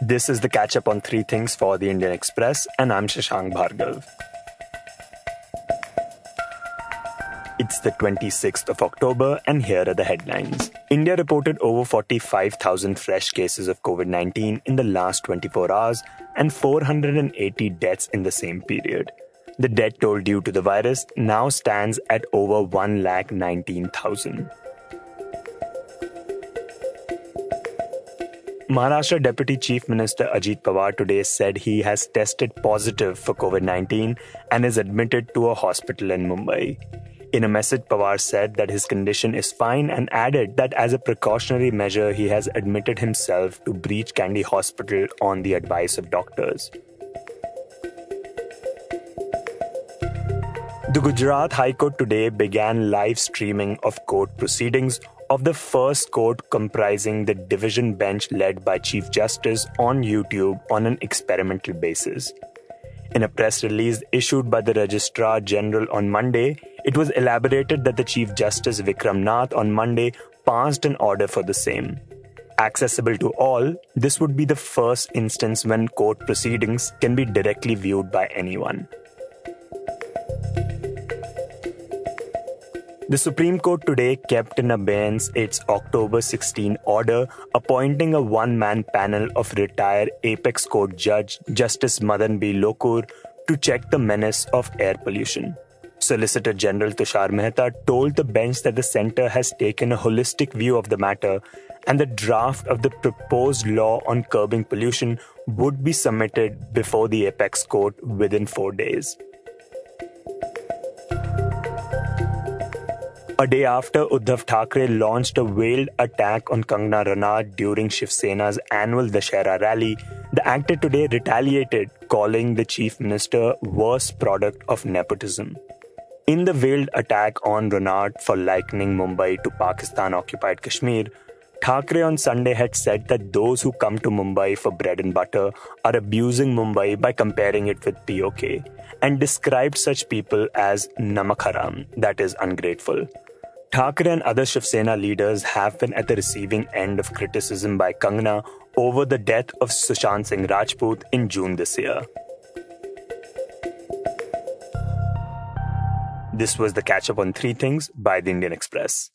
This is the catch up on three things for the Indian Express, and I'm Shashank Bhargav. It's the 26th of October, and here are the headlines. India reported over 45,000 fresh cases of COVID 19 in the last 24 hours and 480 deaths in the same period. The death toll due to the virus now stands at over 1,19,000. Maharashtra Deputy Chief Minister Ajit Pawar today said he has tested positive for COVID 19 and is admitted to a hospital in Mumbai. In a message, Pawar said that his condition is fine and added that as a precautionary measure, he has admitted himself to Breach Candy Hospital on the advice of doctors. The Gujarat High Court today began live streaming of court proceedings of the first court comprising the division bench led by Chief Justice on YouTube on an experimental basis. In a press release issued by the Registrar General on Monday, it was elaborated that the Chief Justice Vikram Nath on Monday passed an order for the same. Accessible to all, this would be the first instance when court proceedings can be directly viewed by anyone. The Supreme Court today kept in abeyance its October 16 order appointing a one man panel of retired Apex Court Judge Justice Madan B. Lokur to check the menace of air pollution. Solicitor General Tushar Mehta told the bench that the center has taken a holistic view of the matter and the draft of the proposed law on curbing pollution would be submitted before the Apex Court within four days. A day after Uddhav Thackeray launched a veiled attack on Kangana Ranaut during Shiv Sena's annual Dashera rally, the actor today retaliated, calling the chief minister worst product of nepotism. In the veiled attack on Ranaut for likening Mumbai to Pakistan-occupied Kashmir, Thackeray on Sunday had said that those who come to Mumbai for bread and butter are abusing Mumbai by comparing it with POK and described such people as namak that is ungrateful. Thackeray and other Shiv Sena leaders have been at the receiving end of criticism by Kangana over the death of Sushant Singh Rajput in June this year. This was the catch up on three things by the Indian Express.